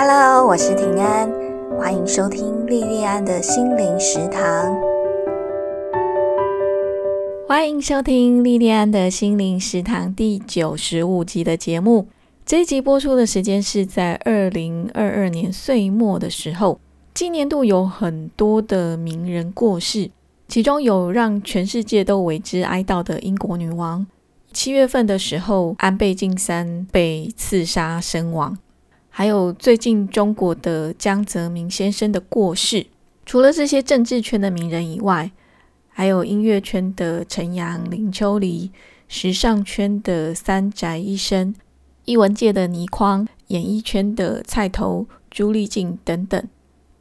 Hello，我是平安，欢迎收听莉莉安的心灵食堂。欢迎收听莉莉安的心灵食堂第九十五集的节目。这一集播出的时间是在二零二二年岁末的时候。今年度有很多的名人过世，其中有让全世界都为之哀悼的英国女王。七月份的时候，安倍晋三被刺杀身亡。还有最近中国的江泽民先生的过世，除了这些政治圈的名人以外，还有音乐圈的陈扬、林秋离，时尚圈的三宅一生，艺文界的倪匡，演艺圈的蔡头、朱丽静等等。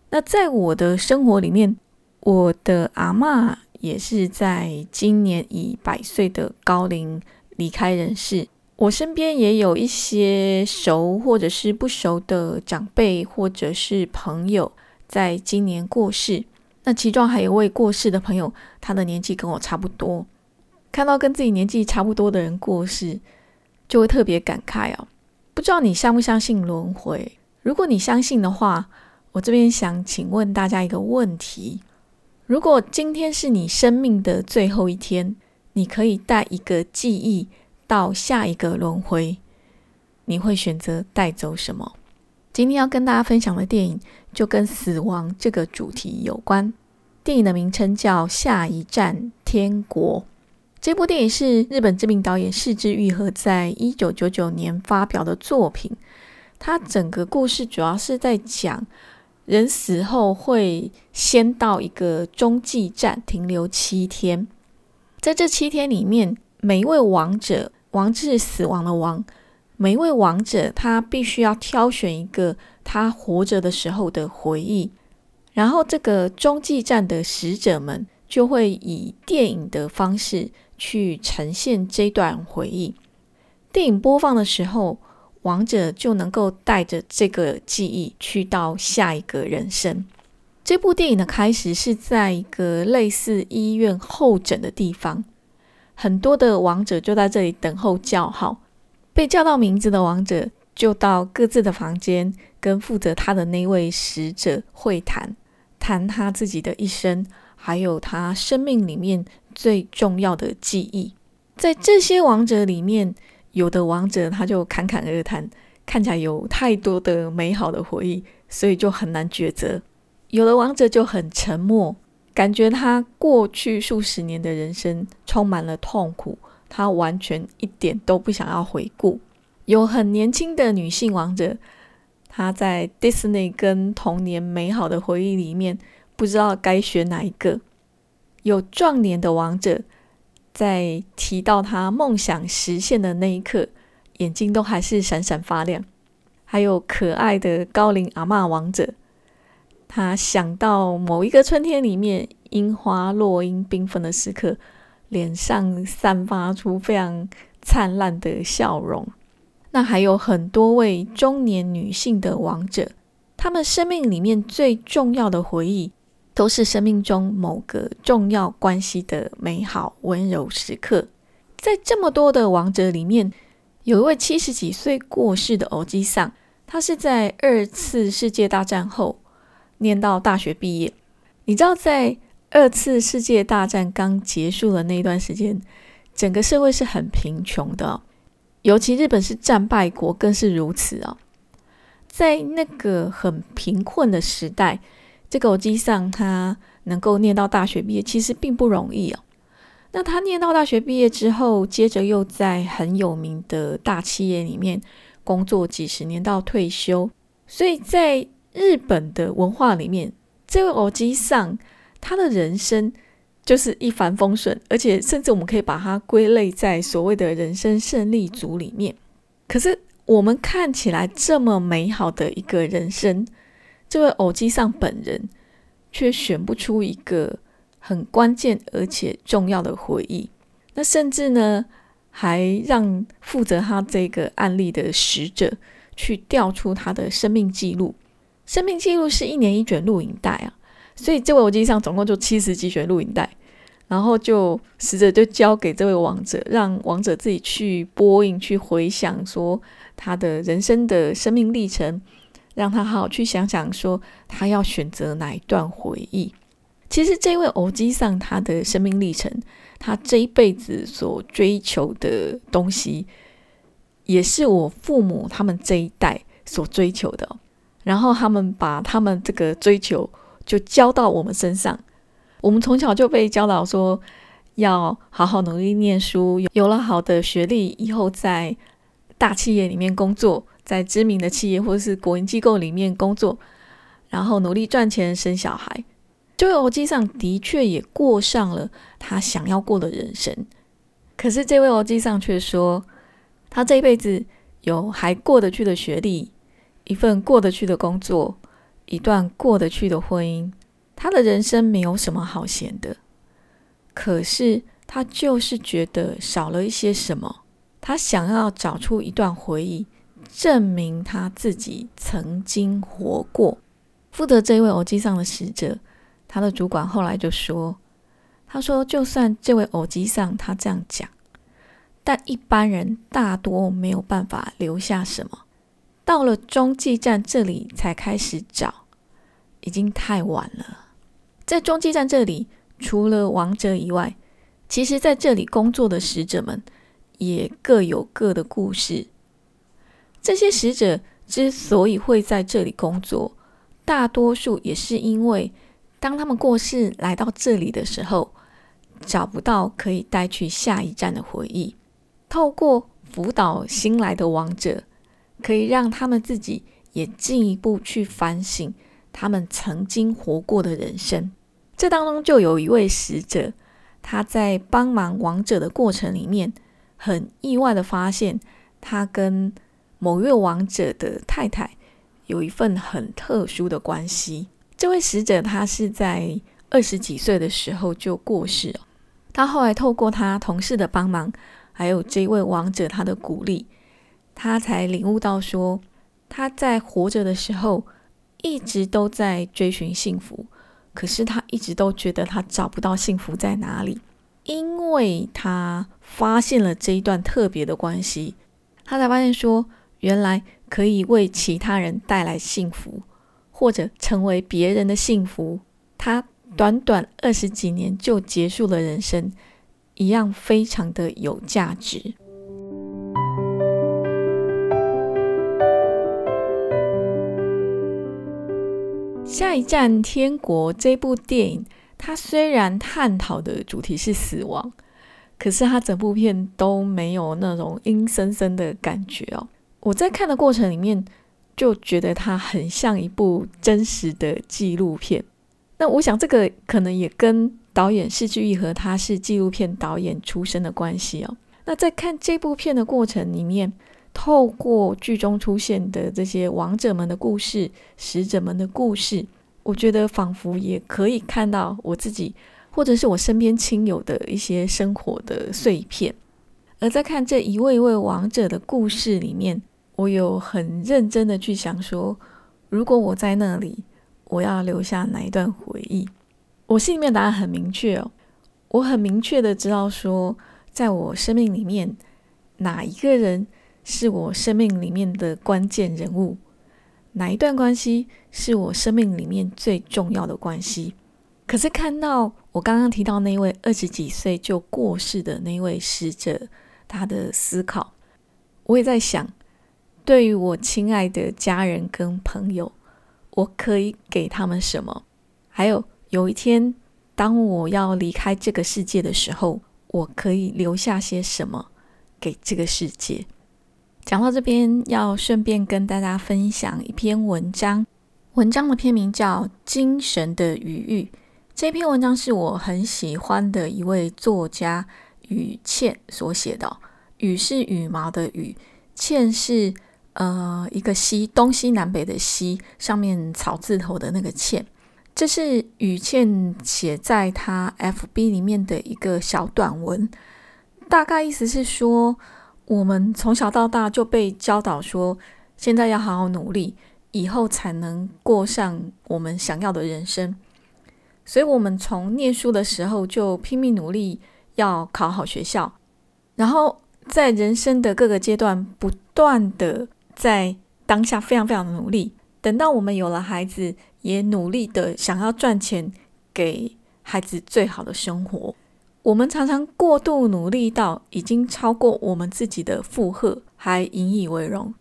那在我的生活里面，我的阿嬷也是在今年以百岁的高龄离开人世。我身边也有一些熟或者是不熟的长辈或者是朋友，在今年过世。那其中还有位过世的朋友，他的年纪跟我差不多。看到跟自己年纪差不多的人过世，就会特别感慨哦。不知道你相不相信轮回？如果你相信的话，我这边想请问大家一个问题：如果今天是你生命的最后一天，你可以带一个记忆？到下一个轮回，你会选择带走什么？今天要跟大家分享的电影就跟死亡这个主题有关。电影的名称叫《下一站天国》。这部电影是日本知名导演市之愈合在一九九九年发表的作品。它整个故事主要是在讲人死后会先到一个中继站停留七天，在这七天里面，每一位亡者。亡是死亡的亡，每一位亡者他必须要挑选一个他活着的时候的回忆，然后这个中继站的使者们就会以电影的方式去呈现这段回忆。电影播放的时候，亡者就能够带着这个记忆去到下一个人生。这部电影的开始是在一个类似医院候诊的地方。很多的王者就在这里等候叫号，被叫到名字的王者就到各自的房间，跟负责他的那位使者会谈，谈他自己的一生，还有他生命里面最重要的记忆。在这些王者里面，有的王者他就侃侃而谈，看起来有太多的美好的回忆，所以就很难抉择；有的王者就很沉默。感觉他过去数十年的人生充满了痛苦，他完全一点都不想要回顾。有很年轻的女性王者，她在 Disney 跟童年美好的回忆里面，不知道该选哪一个。有壮年的王者，在提到他梦想实现的那一刻，眼睛都还是闪闪发亮。还有可爱的高龄阿嬷王者。他想到某一个春天里面，樱花落英缤纷的时刻，脸上散发出非常灿烂的笑容。那还有很多位中年女性的王者，她们生命里面最重要的回忆，都是生命中某个重要关系的美好温柔时刻。在这么多的王者里面，有一位七十几岁过世的欧基桑，他是在二次世界大战后。念到大学毕业，你知道，在二次世界大战刚结束的那段时间，整个社会是很贫穷的，尤其日本是战败国，更是如此啊。在那个很贫困的时代，这个我机上他能够念到大学毕业，其实并不容易哦。那他念到大学毕业之后，接着又在很有名的大企业里面工作几十年到退休，所以在日本的文化里面，这位偶基上他的人生就是一帆风顺，而且甚至我们可以把它归类在所谓的人生胜利组里面。可是我们看起来这么美好的一个人生，这位偶基上本人却选不出一个很关键而且重要的回忆。那甚至呢，还让负责他这个案例的使者去调出他的生命记录。生命记录是一年一卷录影带啊，所以这位我记上总共就七十几卷录影带，然后就死者就交给这位王者，让王者自己去播映、去回想，说他的人生的生命历程，让他好好去想想，说他要选择哪一段回忆。其实这位欧基上他的生命历程，他这一辈子所追求的东西，也是我父母他们这一代所追求的。然后他们把他们这个追求就交到我们身上。我们从小就被教导说，要好好努力念书，有了好的学历以后，在大企业里面工作，在知名的企业或者是国营机构里面工作，然后努力赚钱生小孩。这位欧基上的确也过上了他想要过的人生，可是这位欧基上却说，他这一辈子有还过得去的学历，一份过得去的工作，一段过得去的婚姻，他的人生没有什么好闲的。可是他就是觉得少了一些什么，他想要找出一段回忆，证明他自己曾经活过。负责这位欧基上的使者。他的主管后来就说：“他说，就算这位偶机上他这样讲，但一般人大多没有办法留下什么。到了中继站这里才开始找，已经太晚了。在中继站这里，除了王者以外，其实在这里工作的使者们也各有各的故事。这些使者之所以会在这里工作，大多数也是因为。”当他们过世来到这里的时候，找不到可以带去下一站的回忆。透过辅导新来的王者，可以让他们自己也进一步去反省他们曾经活过的人生。这当中就有一位使者，他在帮忙王者的过程里面，很意外的发现，他跟某位王者的太太有一份很特殊的关系。这位使者，他是在二十几岁的时候就过世了。他后来透过他同事的帮忙，还有这位王者他的鼓励，他才领悟到说，他在活着的时候一直都在追寻幸福，可是他一直都觉得他找不到幸福在哪里，因为他发现了这一段特别的关系，他才发现说，原来可以为其他人带来幸福。或者成为别人的幸福，他短短二十几年就结束了人生，一样非常的有价值。下一站天国这部电影，它虽然探讨的主题是死亡，可是它整部片都没有那种阴森森的感觉哦。我在看的过程里面。就觉得它很像一部真实的纪录片。那我想，这个可能也跟导演世居义和他是纪录片导演出身的关系哦。那在看这部片的过程里面，透过剧中出现的这些王者们的故事、使者们的故事，我觉得仿佛也可以看到我自己或者是我身边亲友的一些生活的碎片。而在看这一位一位王者的故事里面。我有很认真的去想说，如果我在那里，我要留下哪一段回忆？我心里面答案很明确哦，我很明确的知道说，在我生命里面，哪一个人是我生命里面的关键人物，哪一段关系是我生命里面最重要的关系。可是看到我刚刚提到那位二十几岁就过世的那位使者，他的思考，我也在想。对于我亲爱的家人跟朋友，我可以给他们什么？还有有一天，当我要离开这个世界的时候，我可以留下些什么给这个世界？讲到这边，要顺便跟大家分享一篇文章。文章的片名叫《精神的余域》。这篇文章是我很喜欢的一位作家羽倩所写的。羽是羽毛的羽，倩是。呃，一个西东西南北的西，上面草字头的那个倩，这是雨倩写在她 F B 里面的一个小短文，大概意思是说，我们从小到大就被教导说，现在要好好努力，以后才能过上我们想要的人生，所以我们从念书的时候就拼命努力，要考好学校，然后在人生的各个阶段不断的。在当下非常非常努力，等到我们有了孩子，也努力的想要赚钱，给孩子最好的生活。我们常常过度努力到已经超过我们自己的负荷，还引以为荣。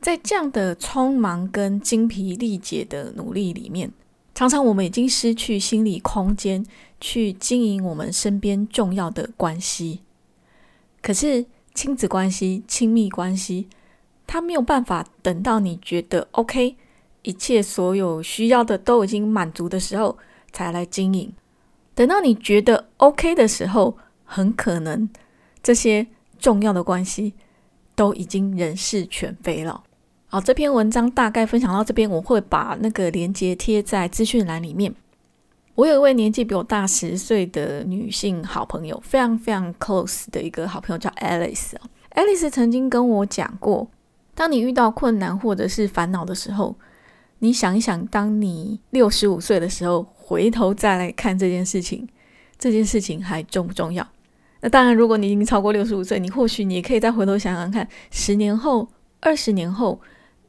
在这样的匆忙跟精疲力竭的努力里面，常常我们已经失去心理空间去经营我们身边重要的关系。可是亲子关系、亲密关系，它没有办法等到你觉得 OK。一切所有需要的都已经满足的时候，才来经营。等到你觉得 OK 的时候，很可能这些重要的关系都已经人事全非了。好，这篇文章大概分享到这边，我会把那个链接贴在资讯栏里面。我有一位年纪比我大十岁的女性好朋友，非常非常 close 的一个好朋友，叫 Alice。Alice 曾经跟我讲过，当你遇到困难或者是烦恼的时候，你想一想，当你六十五岁的时候，回头再来看这件事情，这件事情还重不重要？那当然，如果你已经超过六十五岁，你或许你也可以再回头想想看，十年后、二十年后，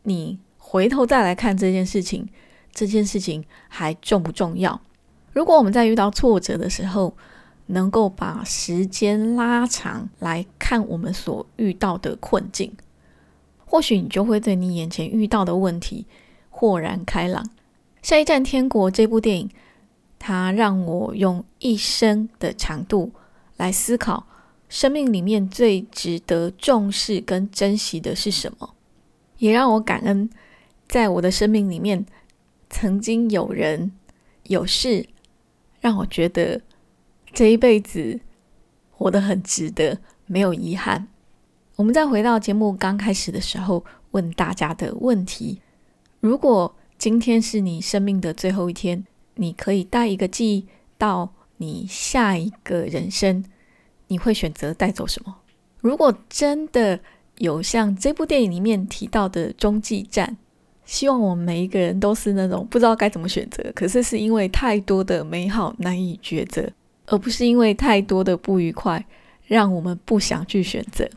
你回头再来看这件事情，这件事情还重不重要？如果我们在遇到挫折的时候，能够把时间拉长来看我们所遇到的困境，或许你就会对你眼前遇到的问题。豁然开朗。下一站天国这部电影，它让我用一生的长度来思考，生命里面最值得重视跟珍惜的是什么，也让我感恩，在我的生命里面，曾经有人有事，让我觉得这一辈子活得很值得，没有遗憾。我们再回到节目刚开始的时候问大家的问题。如果今天是你生命的最后一天，你可以带一个记忆到你下一个人生，你会选择带走什么？如果真的有像这部电影里面提到的中继站，希望我们每一个人都是那种不知道该怎么选择，可是是因为太多的美好难以抉择，而不是因为太多的不愉快让我们不想去选择。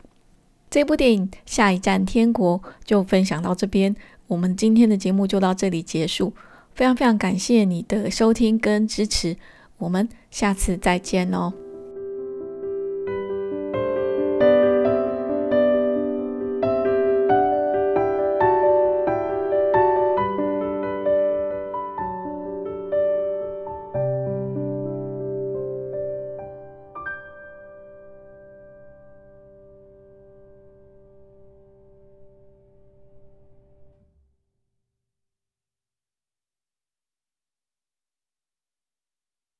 这部电影《下一站天国》就分享到这边。我们今天的节目就到这里结束，非常非常感谢你的收听跟支持，我们下次再见哦。